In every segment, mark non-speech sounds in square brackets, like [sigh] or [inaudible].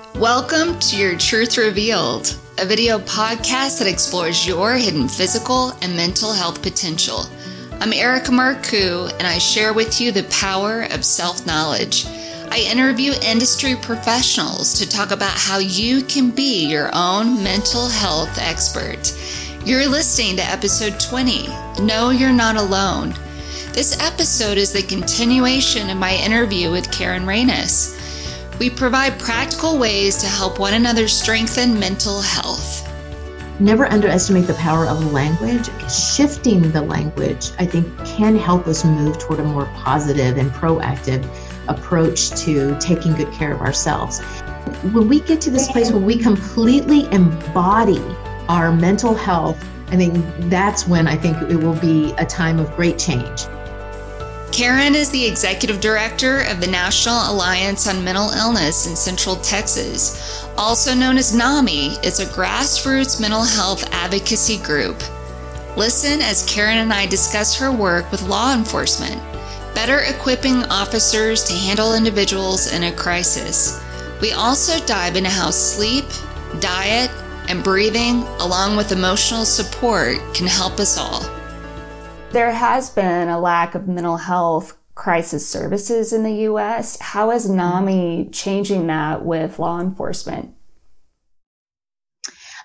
Welcome to Your Truth Revealed, a video podcast that explores your hidden physical and mental health potential. I'm Erica Marcoux, and I share with you the power of self knowledge. I interview industry professionals to talk about how you can be your own mental health expert. You're listening to episode 20 No, You're Not Alone. This episode is the continuation of my interview with Karen Ranus. We provide practical ways to help one another strengthen mental health. Never underestimate the power of language. Shifting the language, I think, can help us move toward a more positive and proactive approach to taking good care of ourselves. When we get to this place where we completely embody our mental health, I think that's when I think it will be a time of great change. Karen is the executive director of the National Alliance on Mental Illness in Central Texas, also known as NAMI. It's a grassroots mental health advocacy group. Listen as Karen and I discuss her work with law enforcement, better equipping officers to handle individuals in a crisis. We also dive into how sleep, diet, and breathing, along with emotional support, can help us all. There has been a lack of mental health crisis services in the US. How is mm-hmm. NAMI changing that with law enforcement?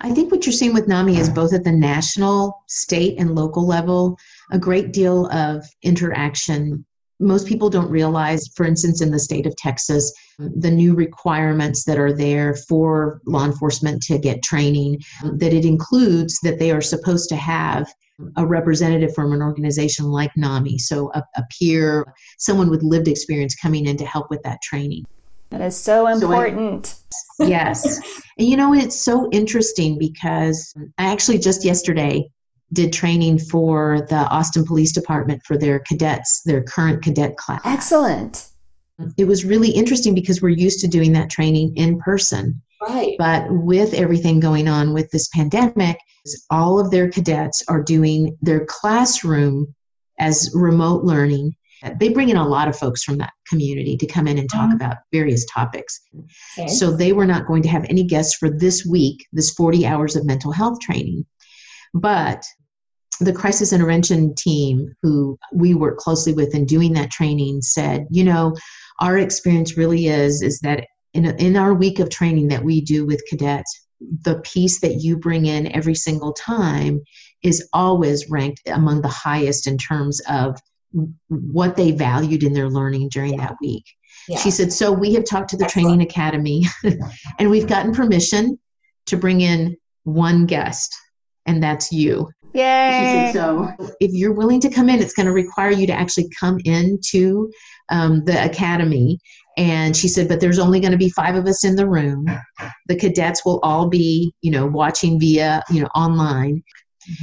I think what you're seeing with NAMI is both at the national, state, and local level, a great deal of interaction. Most people don't realize, for instance, in the state of Texas, the new requirements that are there for law enforcement to get training, that it includes that they are supposed to have a representative from an organization like NAMI, so a, a peer, someone with lived experience coming in to help with that training. That is so important. So I, yes. [laughs] And you know, it's so interesting because I actually just yesterday did training for the Austin Police Department for their cadets, their current cadet class. Excellent. It was really interesting because we're used to doing that training in person. Right. But with everything going on with this pandemic, all of their cadets are doing their classroom as remote learning. They bring in a lot of folks from that community to come in and talk mm-hmm. about various topics. Okay. So they were not going to have any guests for this week, this 40 hours of mental health training. But the crisis intervention team, who we work closely with in doing that training, said, you know, our experience really is is that in, a, in our week of training that we do with cadets, the piece that you bring in every single time is always ranked among the highest in terms of what they valued in their learning during yeah. that week. Yeah. She said, So we have talked to the Excellent. training academy [laughs] and we've gotten permission to bring in one guest, and that's you. Yay! Said, so if you're willing to come in, it's going to require you to actually come into um, the academy. And she said but there's only going to be five of us in the room. The cadets will all be you know watching via you know online.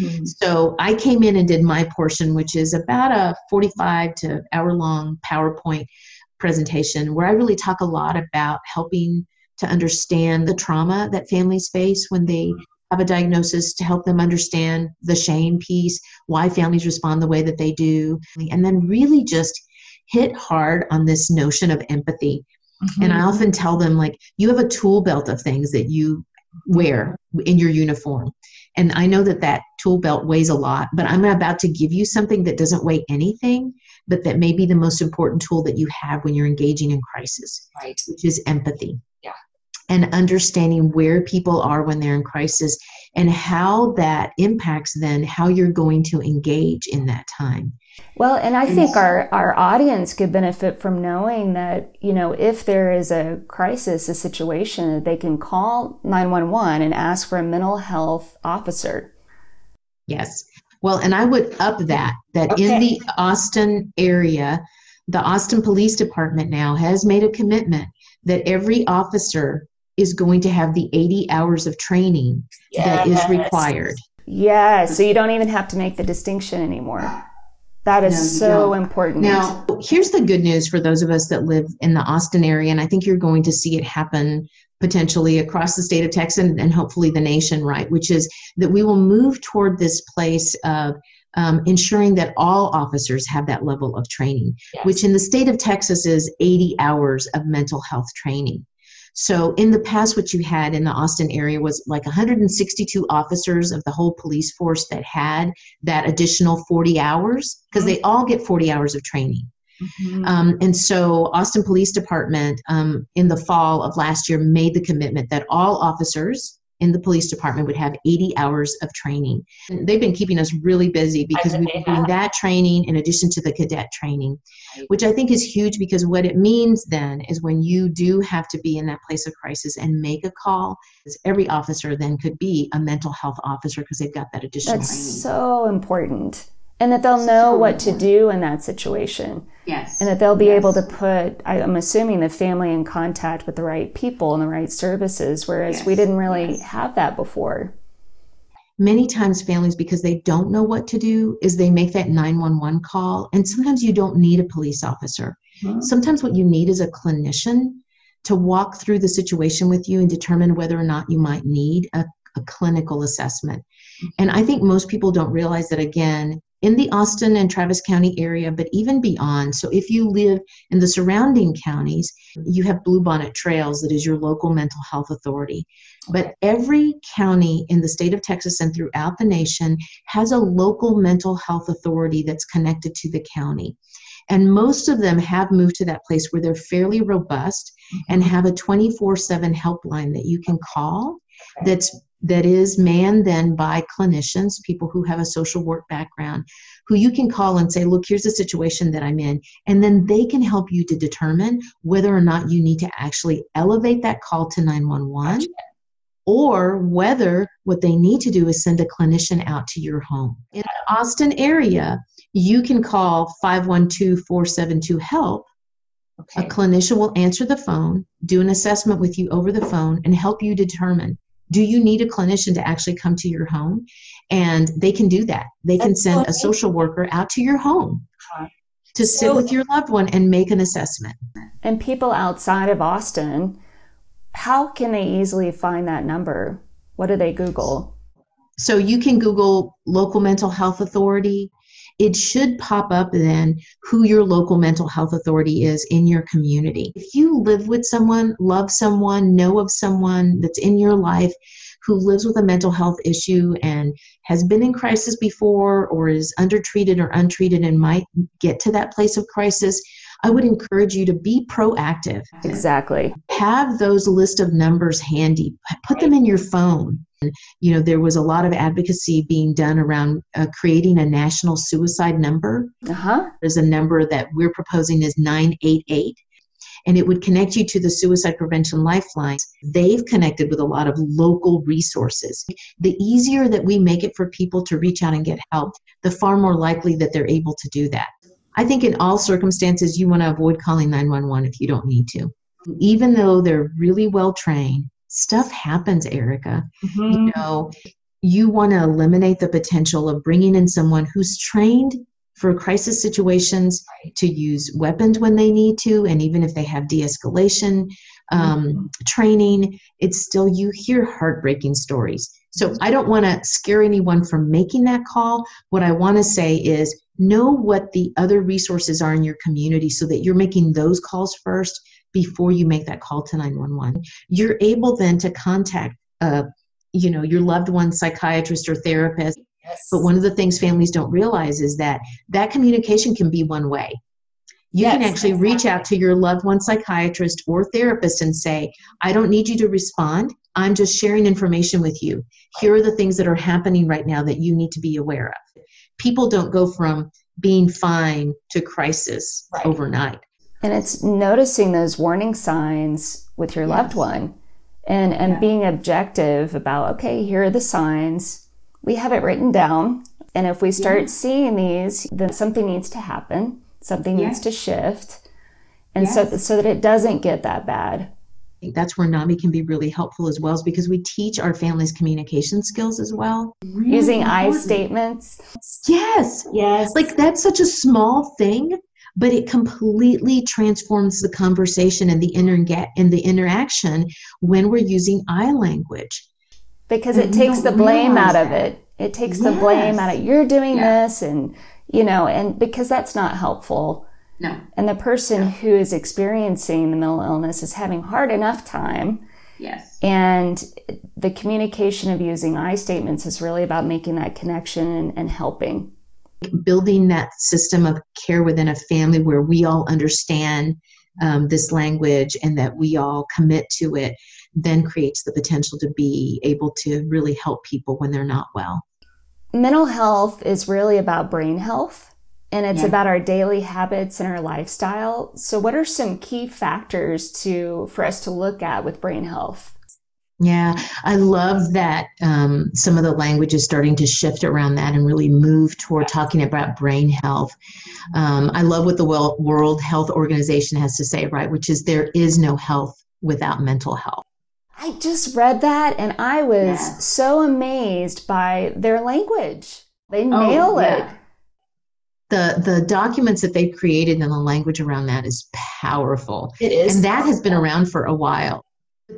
Mm-hmm. so i came in and did my portion which is about a 45 to hour long powerpoint presentation where i really talk a lot about helping to understand the trauma that families face when they have a diagnosis to help them understand the shame piece why families respond the way that they do and then really just hit hard on this notion of empathy. Mm-hmm. And I often tell them, like, you have a tool belt of things that you wear in your uniform. And I know that that tool belt weighs a lot, but I'm about to give you something that doesn't weigh anything, but that may be the most important tool that you have when you're engaging in crisis, right. which is empathy. And understanding where people are when they're in crisis and how that impacts then how you're going to engage in that time. Well, and I think our, our audience could benefit from knowing that, you know, if there is a crisis, a situation, that they can call 911 and ask for a mental health officer. Yes. Well, and I would up that, that okay. in the Austin area, the Austin Police Department now has made a commitment that every officer is going to have the 80 hours of training yes. that is required. Yeah, so you don't even have to make the distinction anymore. That is no, so don't. important. Now, here's the good news for those of us that live in the Austin area, and I think you're going to see it happen potentially across the state of Texas and, and hopefully the nation, right? Which is that we will move toward this place of um, ensuring that all officers have that level of training, yes. which in the state of Texas is 80 hours of mental health training. So in the past, what you had in the Austin area was like 162 officers of the whole police force that had that additional 40 hours because they all get 40 hours of training. Mm-hmm. Um, and so Austin Police Department um, in the fall of last year made the commitment that all officers in the police department would have 80 hours of training. And they've been keeping us really busy because we've been doing that training in addition to the cadet training, which I think is huge because what it means then is when you do have to be in that place of crisis and make a call, every officer then could be a mental health officer because they've got that additional That's training. so important and that they'll know so what to do in that situation. Yes. And that they'll be yes. able to put, I'm assuming, the family in contact with the right people and the right services, whereas yes. we didn't really yes. have that before. Many times, families, because they don't know what to do, is they make that 911 call. And sometimes you don't need a police officer. Mm-hmm. Sometimes what you need is a clinician to walk through the situation with you and determine whether or not you might need a, a clinical assessment. And I think most people don't realize that, again, in the Austin and Travis County area, but even beyond. So if you live in the surrounding counties, you have Bluebonnet Trails, that is your local mental health authority. But every county in the state of Texas and throughout the nation has a local mental health authority that's connected to the county. And most of them have moved to that place where they're fairly robust and mm-hmm. have a 24 7 helpline that you can call that's that is manned then by clinicians, people who have a social work background, who you can call and say, Look, here's the situation that I'm in. And then they can help you to determine whether or not you need to actually elevate that call to 911 or whether what they need to do is send a clinician out to your home. In the Austin area, you can call 512 472 HELP. Okay. A clinician will answer the phone, do an assessment with you over the phone, and help you determine do you need a clinician to actually come to your home? And they can do that. They can send a social worker out to your home to sit so, with your loved one and make an assessment. And people outside of austin how can they easily find that number? What do they google? So you can google local mental health authority it should pop up then who your local mental health authority is in your community. If you live with someone, love someone, know of someone that's in your life who lives with a mental health issue and has been in crisis before or is undertreated or untreated and might get to that place of crisis, I would encourage you to be proactive. Exactly. Have those list of numbers handy. Put them in your phone. You know, there was a lot of advocacy being done around uh, creating a national suicide number. Uh-huh. There's a number that we're proposing is 988 and it would connect you to the suicide prevention lifelines. They've connected with a lot of local resources. The easier that we make it for people to reach out and get help, the far more likely that they're able to do that. I think in all circumstances, you want to avoid calling 911 if you don't need to. Even though they're really well trained, stuff happens, Erica. Mm-hmm. You know, you want to eliminate the potential of bringing in someone who's trained for crisis situations to use weapons when they need to, and even if they have de escalation um, mm-hmm. training, it's still, you hear heartbreaking stories. So I don't want to scare anyone from making that call. What I want to say is know what the other resources are in your community so that you're making those calls first before you make that call to 911 you're able then to contact uh, you know your loved one psychiatrist or therapist yes. but one of the things families don't realize is that that communication can be one way you yes, can actually exactly. reach out to your loved one psychiatrist or therapist and say i don't need you to respond i'm just sharing information with you here are the things that are happening right now that you need to be aware of people don't go from being fine to crisis right. overnight. And it's noticing those warning signs with your yes. loved one and, and yeah. being objective about, okay, here are the signs. We have it written down. And if we start yeah. seeing these, then something needs to happen, something needs to shift. And yes. so, so that it doesn't get that bad that's where NAMI can be really helpful as well, is because we teach our families communication skills as well. Really Using important. I statements. Yes. Yes. Like that's such a small thing, but it completely transforms the conversation and the inter- and the interaction when we're using I language. Because it takes the blame out that. of it. It takes yes. the blame out of you're doing yeah. this and you know, and because that's not helpful No. And the person who is experiencing the mental illness is having hard enough time. Yes. And the communication of using I statements is really about making that connection and, and helping. Building that system of care within a family where we all understand um, this language and that we all commit to it then creates the potential to be able to really help people when they're not well. Mental health is really about brain health and it's Yeah. about our daily habits and our lifestyle. So what are some key factors to for us to look at with brain health? Yeah, I love that um, some of the language is starting to shift around that and really move toward talking about brain health. Um, I love what the World Health Organization has to say, right? Which is there is no health without mental health. I just read that and I was Yeah. so amazed by their language. They Oh, nail yeah. it. The the documents that they've created and the language around that is powerful. It is. and that has been around for a while.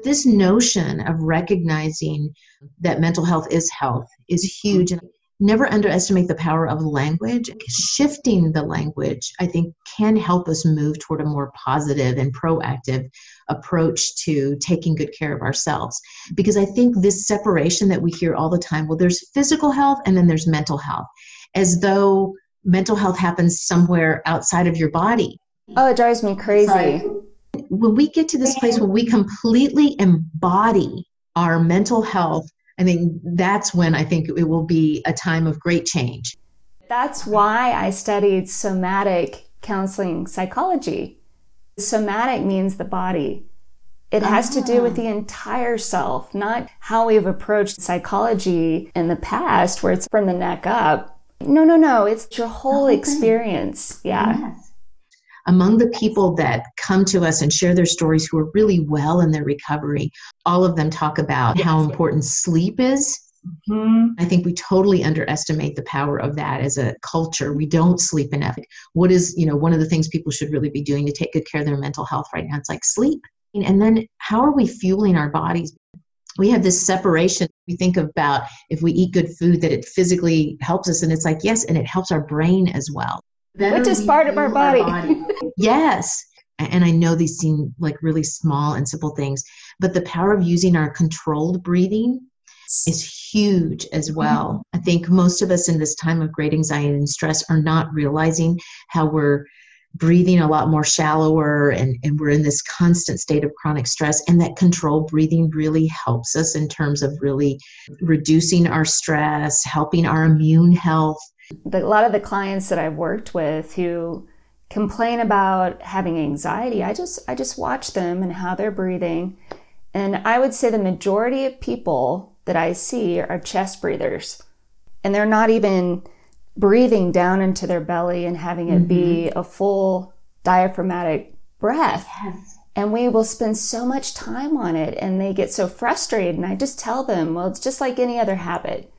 This notion of recognizing that mental health is health is huge. And never underestimate the power of language. Shifting the language, I think, can help us move toward a more positive and proactive approach to taking good care of ourselves. Because I think this separation that we hear all the time well, there's physical health and then there's mental health, as though mental health happens somewhere outside of your body Oh, it drives me crazy. when we get to this place where we completely embody our mental health, I think that's when I think it will be a time of great change. That's why I studied somatic counseling psychology. Somatic means the body. It has to do with the entire self, not how we've approached psychology in the past, where it's from the neck up. No, no, no. It's your whole whole thing. experience. Yeah. Among the people that come to us and share their stories who are really well in their recovery, all of them talk about how important sleep is. Mm-hmm. I think we totally underestimate the power of that as a culture. We don't sleep enough. What is, you know, one of the things people should really be doing to take good care of their mental health right now? It's like sleep. And then how are we fueling our bodies? We have this separation. We think about if we eat good food that it physically helps us. And it's like, yes, and it helps our brain as well. Which is part of our body. [laughs] Yes. And I know these seem like really small and simple things, but the power of using our controlled breathing is huge as well. I think most of us in this time of great anxiety and stress are not realizing how we're breathing a lot more shallower and, and we're in this constant state of chronic stress. And that controlled breathing really helps us in terms of really reducing our stress, helping our immune health. A lot of the clients that I've worked with who complain about having anxiety, I just I just watch them and how they're breathing. And I would say the majority of people that I see are chest breathers. And they're not even breathing down into their belly and having it be mm-hmm. a full diaphragmatic breath. And we will spend so much time on it and they get so frustrated. And I just tell them, well, it's just like any other habit.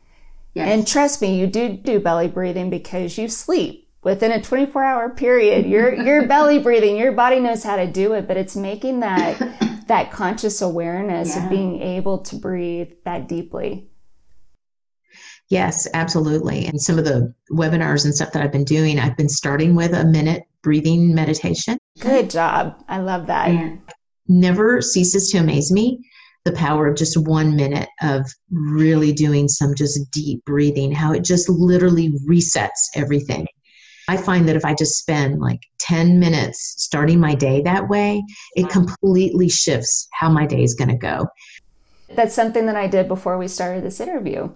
And trust me, you do do belly breathing because you sleep within a 24 hour period. You're, you're [laughs] belly breathing. Your body knows how to do it, but it's making that, [laughs] that conscious awareness of being able to breathe that deeply. Yes, absolutely. And some of the webinars and stuff that I've been doing, I've been starting with a minute breathing meditation. Good job. I love that. Never ceases to amaze me the power of just one minute of really doing some just deep breathing, how it just literally resets everything. I find that if I just spend like 10 minutes starting my day that way, it completely shifts how my day is going to go. That's something that I did before we started this interview.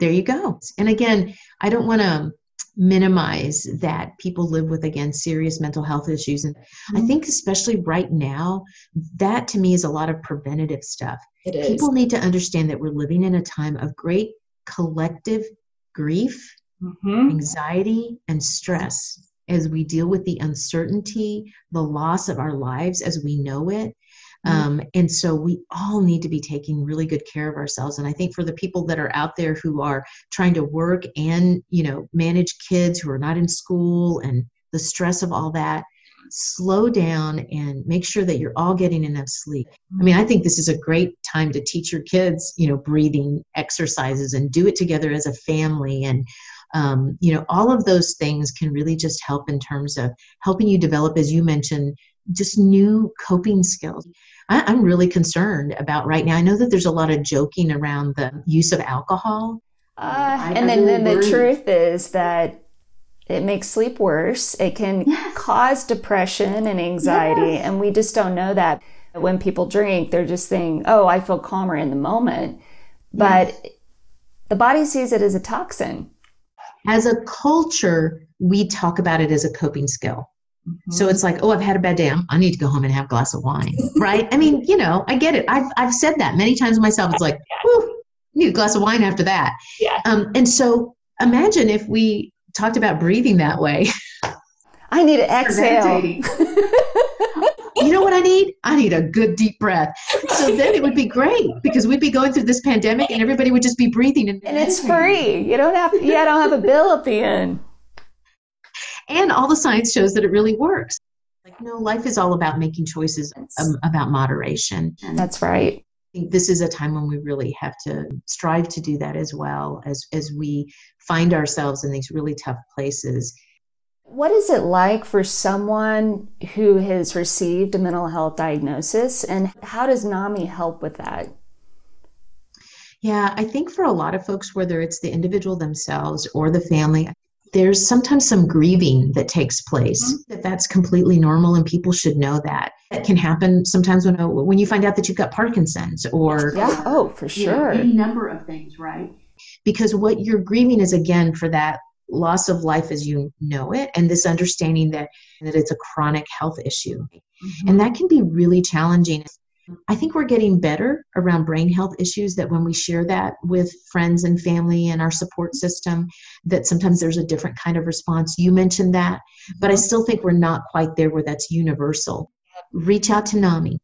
There you go. And again, I don't want to minimize that people live with again serious mental health issues and I think especially right now that to me is a lot of preventative stuff. It is. People need to understand that we're living in a time of great collective grief, Mhm. anxiety and stress as we deal with the uncertainty, the loss of our lives as we know it. Um, and so we all need to be taking really good care of ourselves. And I think for the people that are out there who are trying to work and, you know, manage kids who are not in school and the stress of all that, slow down and make sure that you're all getting enough sleep. I mean, I think this is a great time to teach your kids, you know, breathing exercises and do it together as a family and Um, you know, all of those things can really just help in terms of helping you develop, as you mentioned, just new coping skills. I, am really concerned about right now. I know that there's a lot of joking around the use of alcohol. Uh, and then, then the truth is that it makes sleep worse. It can yes. cause depression and anxiety. Yes. And we just don't know that. When people drink, they're just saying, oh, I feel calmer in the moment. But yes. the body sees it as a toxin. As a culture, we talk about it as a coping skill. Mm-hmm. So it's like, oh, I've had a bad day. I need to go home and have a glass of wine, right? I mean, you know, I get it. I've I've said that many times myself. It's like, whew, need a glass of wine after that. Yeah. Um, and so imagine if we talked about breathing that way. I need to exhale. you know what I need? I need a good deep breath. So then it would be great because we'd be going through this pandemic and everybody would just be breathing and, and it's free. You don't have to, yeah, I don't have a bill at the end. And all the science shows that it really works. Like no, life is all about making choices um, about moderation. That's right. I think this is a time when we really have to strive to do that as well as as we find ourselves in these really tough places. What is it like for someone who has received a mental health diagnosis and how does NAMI help with that? Yeah, I think for a lot of folks, whether it's the individual themselves or the family, there's sometimes some grieving that takes place mm-hmm. that that's completely normal and people should know that. It can happen sometimes when when you find out that you've got parkinson's or yeah. Oh for sure any number of things right? Because what you're grieving is again for that loss of life as you know it and this understanding that that it's a chronic health issue. Mm-hmm. and that can be really challenging I think we're getting better around brain health issues that when we share that with friends and family and our support mm-hmm. system, that sometimes there's a different kind of response. You mentioned that, but I mm-hmm. still think we're not quite there where that's universal. Reach out to NAMI.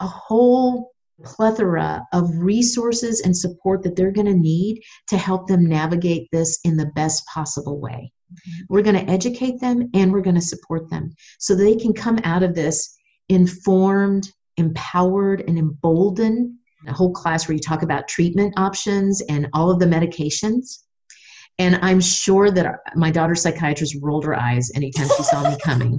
A whole plethora of resources and support that they're going to need to help them navigate this in the best possible way. Mm-hmm. We're going to educate them and we're going to support them so they can come out of this informed empowered and emboldened. A whole class where you talk about treatment options and all of the medications. And I'm sure that my daughter's psychiatrist rolled her eyes anytime she saw me coming.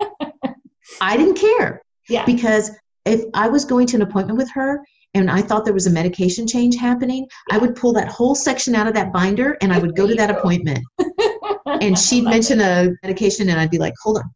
[laughs] I didn't care. Yeah. Because if I was going to an appointment with her and I thought there was a medication change happening, I would pull that whole section out of that binder and I would go to that appointment. and [laughs] she'd mention a medication and I'd be like, hold on.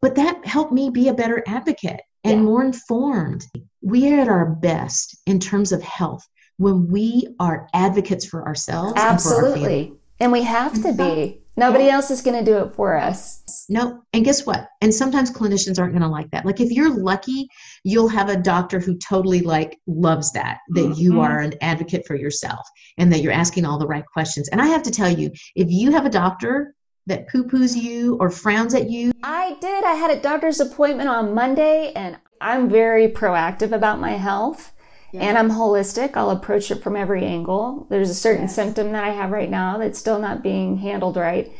But that helped me be a better advocate and yeah. more informed. We are at our best in terms of health when we are advocates for ourselves. Absolutely. And, and we have to be. Nobody yeah. else is going to do it for us. No. And guess what? And sometimes clinicians aren't going to like that. Like if you're lucky, you'll have a doctor who totally like loves that that mm-hmm. you are an advocate for yourself and that you're asking all the right questions. And I have to tell you, if you have a doctor that poo poos you or frowns at you? I did. I had a doctor's appointment on Monday and I'm very proactive about my health. Yeah. And I'm holistic. I'll approach it from every angle. There's a certain yes. symptom that I have right now that's still not being handled right.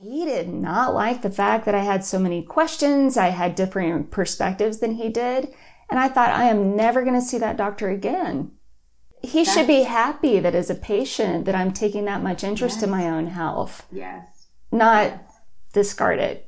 He did not like the fact that I had so many questions. I had different perspectives than he did. And I thought, I am never going to see that doctor again. He That's, should be happy that as a patient that I'm taking that much interest yes. in my own health. Yes not discard it.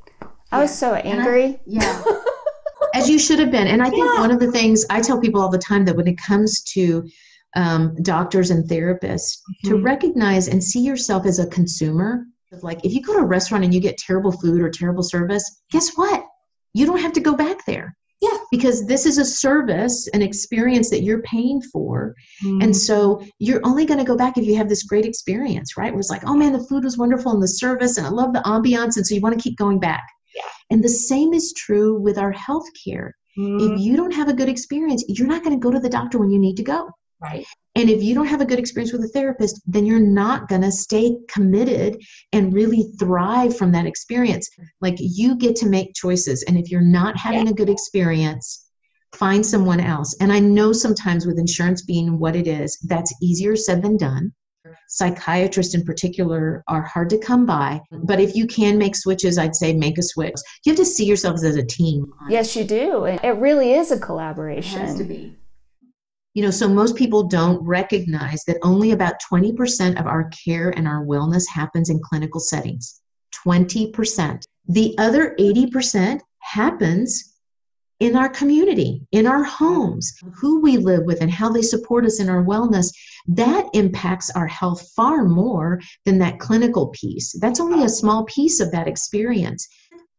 I yeah. was so angry. I, yeah. [laughs] As you should have been. And I think yeah. one of the things I tell people all the time that when it comes to um, doctors and therapists, mm-hmm. to recognize and see yourself as a consumer. Like if you go to a restaurant and you get terrible food or terrible service, guess what? You don't have to go back there. Yeah. Because this is a service, an experience that you're paying for. Mm. And so you're only going to go back if you have this great experience, right? Where it's like, oh man, the food was wonderful and the service, and I love the ambiance. And so you want to keep going back. Yeah. And the same is true with our healthcare. Mm. If you don't have a good experience, you're not going to go to the doctor when you need to go. Right. And if you don't have a good experience with a therapist, then you're not going to stay committed and really thrive from that experience. Like you get to make choices. And if you're not having a good experience, find someone else. And I know sometimes with insurance being what it is, that's easier said than done. Psychiatrists in particular are hard to come by. But if you can make switches, I'd say make a switch. You have to see yourselves as a team. Yes, you do. It really is a collaboration. It has to be. You know, so most people don't recognize that only about 20% of our care and our wellness happens in clinical settings. 20%. The other 80% happens in our community, in our homes, who we live with, and how they support us in our wellness, that impacts our health far more than that clinical piece. That's only a small piece of that experience.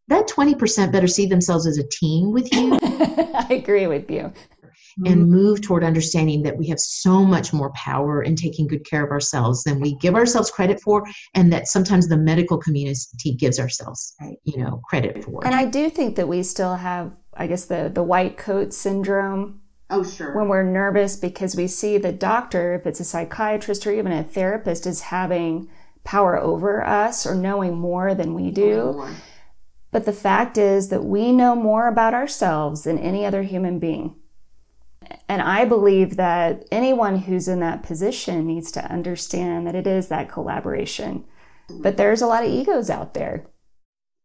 That 20% better see themselves as a team with you. [laughs] I agree with you. And mm-hmm. move toward understanding that we have so much more power in taking good care of ourselves than we give ourselves credit for, and that sometimes the medical community gives ourselves, you know, credit for. And I do think that we still have I guess the the white coat syndrome. Oh, sure. When we're nervous because we see the doctor, if it's a psychiatrist or even a therapist, is having power over us or knowing more than we do. But the fact is that we know more about ourselves than any other human being. And I believe that anyone who's in that position needs to understand that it is that collaboration. But there's a lot of egos out there.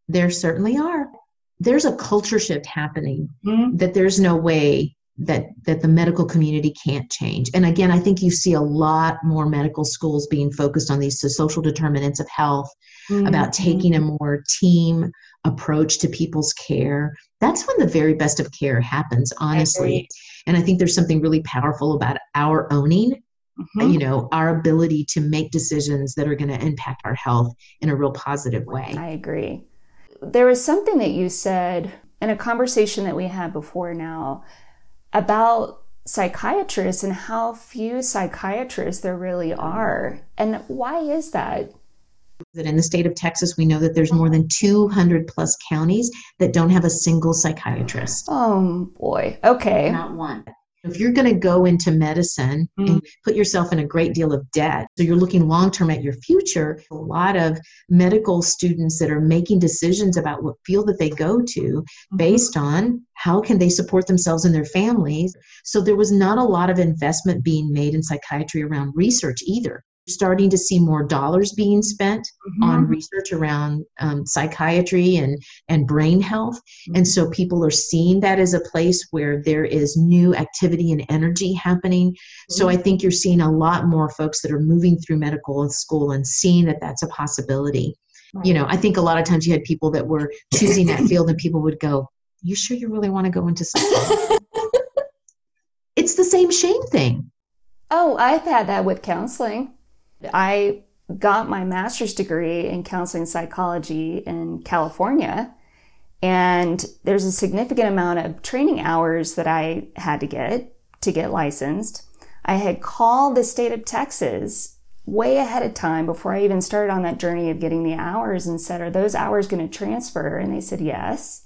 There certainly are there's a culture shift happening mm-hmm. that there's no way that that the medical community can't change and again i think you see a lot more medical schools being focused on these social determinants of health mm-hmm. about taking a more team approach to people's care that's when the very best of care happens honestly and i think there's something really powerful about our owning mm-hmm. you know our ability to make decisions that are going to impact our health in a real positive way i agree there was something that you said in a conversation that we had before now about psychiatrists and how few psychiatrists there really are. And why is that? That in the state of Texas, we know that there's more than 200 plus counties that don't have a single psychiatrist. Oh boy. Okay. Not one. If you're going to go into medicine mm-hmm. and put yourself in a great deal of debt, so you're looking long term at your future, a lot of medical students that are making decisions about what field that they go to mm-hmm. based on how can they support themselves and their families. So there was not a lot of investment being made in psychiatry around research either starting to see more dollars being spent mm-hmm. on research around um, psychiatry and, and brain health. Mm-hmm. And so people are seeing that as a place where there is new activity and energy happening. Mm-hmm. So I think you're seeing a lot more folks that are moving through medical school and seeing that that's a possibility. Right. You know, I think a lot of times you had people that were choosing that field and people would go, You sure you really want to go into psychology? [laughs] it's the same shame thing. Oh, I've had that with counseling. I got my master's degree in counseling psychology in California. And there's a significant amount of training hours that I had to get to get licensed. I had called the state of Texas way ahead of time before I even started on that journey of getting the hours and said, Are those hours going to transfer? And they said, Yes.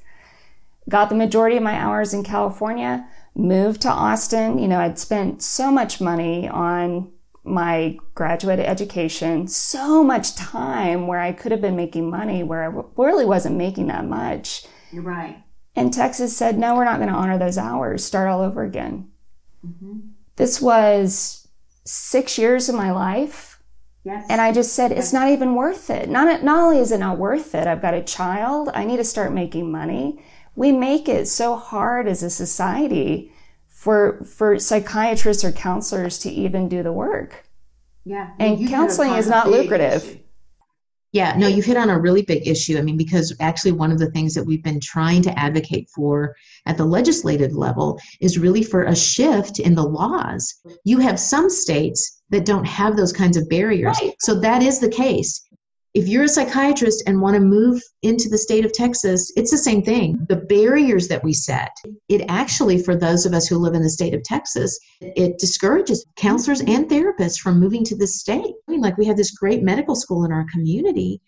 Got the majority of my hours in California, moved to Austin. You know, I'd spent so much money on my graduate education so much time where I could have been making money where I really wasn't making that much. You're right. And Texas said, no, we're not going to honor those hours, start all over again. Mm-hmm. This was six years of my life. Yes. And I just said, it's not even worth it. Not, not only is it not worth it, I've got a child, I need to start making money. We make it so hard as a society for for psychiatrists or counselors to even do the work. Yeah. And counseling is not lucrative. Issue. Yeah, no, you've hit on a really big issue. I mean, because actually, one of the things that we've been trying to advocate for at the legislative level is really for a shift in the laws. You have some states that don't have those kinds of barriers. Right. So that is the case if you're a psychiatrist and want to move into the state of Texas, it's the same thing. The barriers that we set, it actually, for those of us who live in the state of Texas, it discourages counselors and therapists from moving to the state. I mean, like we have this great medical school in our community.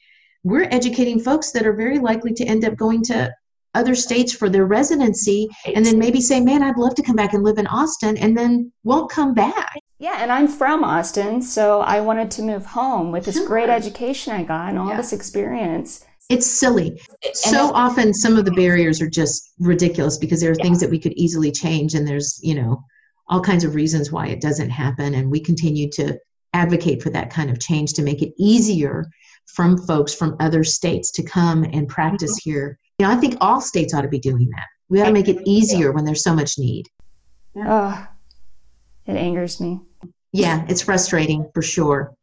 We're educating folks that are very likely to end up going to other states for their residency and then maybe say, man, I'd love to come back and live in Austin and then won't come back. Yeah, and I'm from Austin, so I wanted to move home with this sure. great education I got and all yeah. this experience. It's silly. So often some of the barriers are just ridiculous because there are yeah. things that we could easily change and there's, you know, all kinds of reasons why it doesn't happen and we continue to advocate for that kind of change to make it easier from folks from other states to come and practice mm-hmm. here you know, I think all states ought to be doing that. We ought to make it easier when there's so much need. Yeah. Uh, It angers me. Yeah, it's frustrating for sure.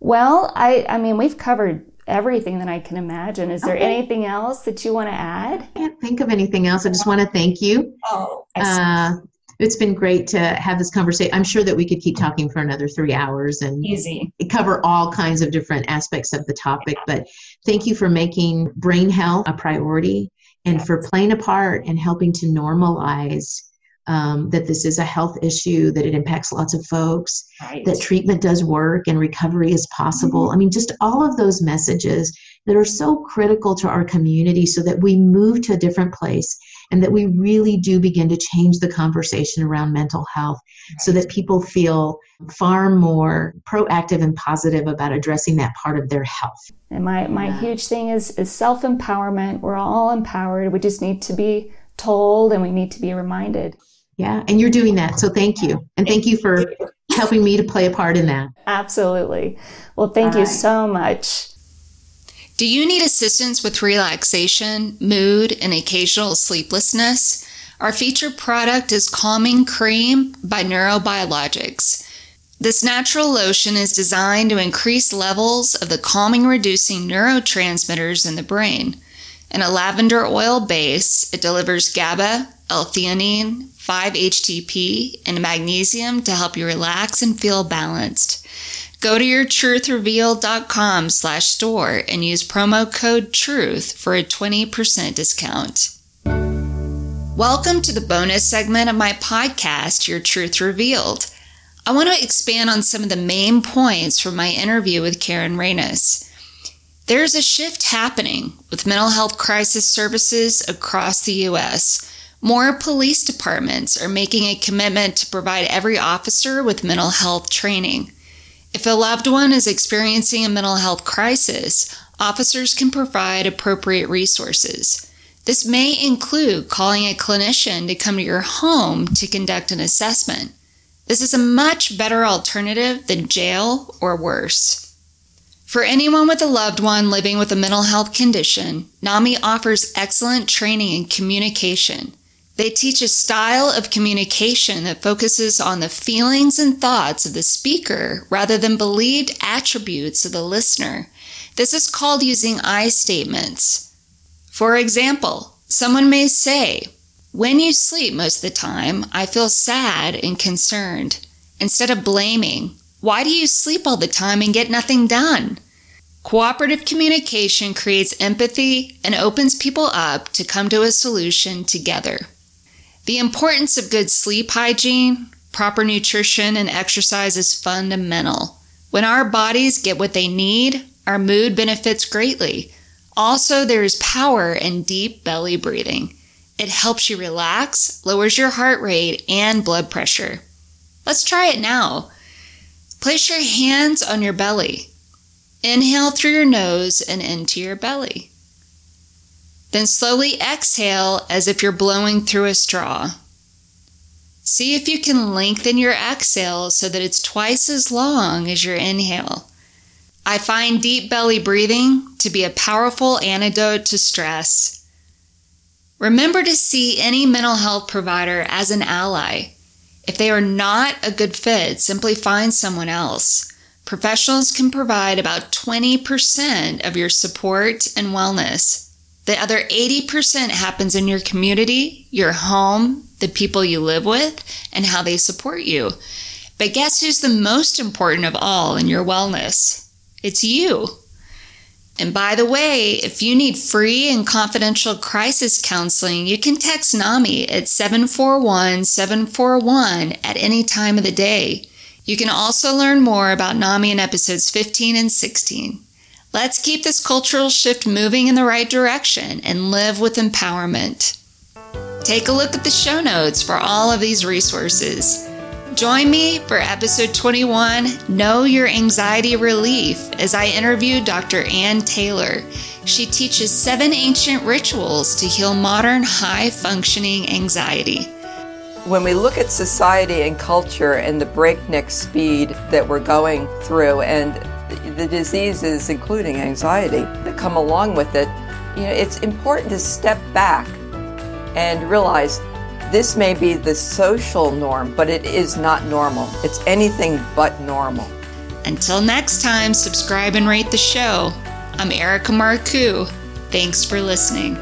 Well, I I mean, we've covered everything that I can imagine. Is there Okay. anything else that you want to add? I can't think of anything else. I just want to thank you. Oh, Uh, it's been great to have this conversation. I'm sure that we could keep talking for another three hours and easy. cover all kinds of different aspects of the topic. But thank you for making brain health a priority and for playing a part and helping to normalize um, that this is a health issue, that it impacts lots of folks, Right. that treatment does work and recovery is possible. I mean, just all of those messages that are so critical to our community so that we move to a different place and that we really do begin to change the conversation around mental health so that people feel far more proactive and positive about addressing that part of their health. And my, my Yeah. huge thing is, is self empowerment. We're all empowered. We just need to be told and we need to be reminded. Yeah, and you're doing that. So thank you. And thank you for helping me to play a part in that. Absolutely. Well, thank you Bye. so much. Do you need assistance with relaxation, mood, and occasional sleeplessness? Our featured product is Calming Cream by Neurobiologix. This natural lotion is designed to increase levels of the calming reducing neurotransmitters in the brain. In a lavender oil base, it delivers GABA, L-theanine, 5-HTP, and magnesium to help you relax and feel balanced. Go to yourtruthrevealed.com slash store and use promo code TRUTH for a 20% discount. Welcome to the bonus segment of my podcast, Your Truth Revealed. I want to expand on some of the main points from my interview with Karen Ranus. There's a shift happening with mental health crisis services across the U.S. More police departments are making a commitment to provide every officer with mental health training. If a loved one is experiencing a mental health crisis, officers can provide appropriate resources. This may include calling a clinician to come to your home to conduct an assessment. This is a much better alternative than jail or worse. For anyone with a loved one living with a mental health condition, NAMI offers excellent training in communication. They teach a style of communication that focuses on the feelings and thoughts of the speaker rather than believed attributes of the listener. This is called using I statements. For example, someone may say, When you sleep most of the time, I feel sad and concerned. Instead of blaming, Why do you sleep all the time and get nothing done? Cooperative communication creates empathy and opens people up to come to a solution together. The importance of good sleep hygiene, proper nutrition, and exercise is fundamental. When our bodies get what they need, our mood benefits greatly. Also, there is power in deep belly breathing. It helps you relax, lowers your heart rate and blood pressure. Let's try it now. Place your hands on your belly. Inhale through your nose and into your belly. Then slowly exhale as if you're blowing through a straw. See if you can lengthen your exhale so that it's twice as long as your inhale. I find deep belly breathing to be a powerful antidote to stress. Remember to see any mental health provider as an ally. If they are not a good fit, simply find someone else. Professionals can provide about 20% of your support and wellness. The other 80% happens in your community, your home, the people you live with, and how they support you. But guess who's the most important of all in your wellness? It's you. And by the way, if you need free and confidential crisis counseling, you can text NAMI at 741 741 at any time of the day. You can also learn more about NAMI in episodes 15 and 16. Let's keep this cultural shift moving in the right direction and live with empowerment. Take a look at the show notes for all of these resources. Join me for episode 21 Know Your Anxiety Relief as I interview Dr. Ann Taylor. She teaches seven ancient rituals to heal modern high functioning anxiety. When we look at society and culture and the breakneck speed that we're going through and the diseases, including anxiety, that come along with it, you know, it's important to step back and realize This may be the social norm, but it is not normal. It's anything but normal. Until next time, subscribe and rate the show. I'm Erica Marcoux. Thanks for listening.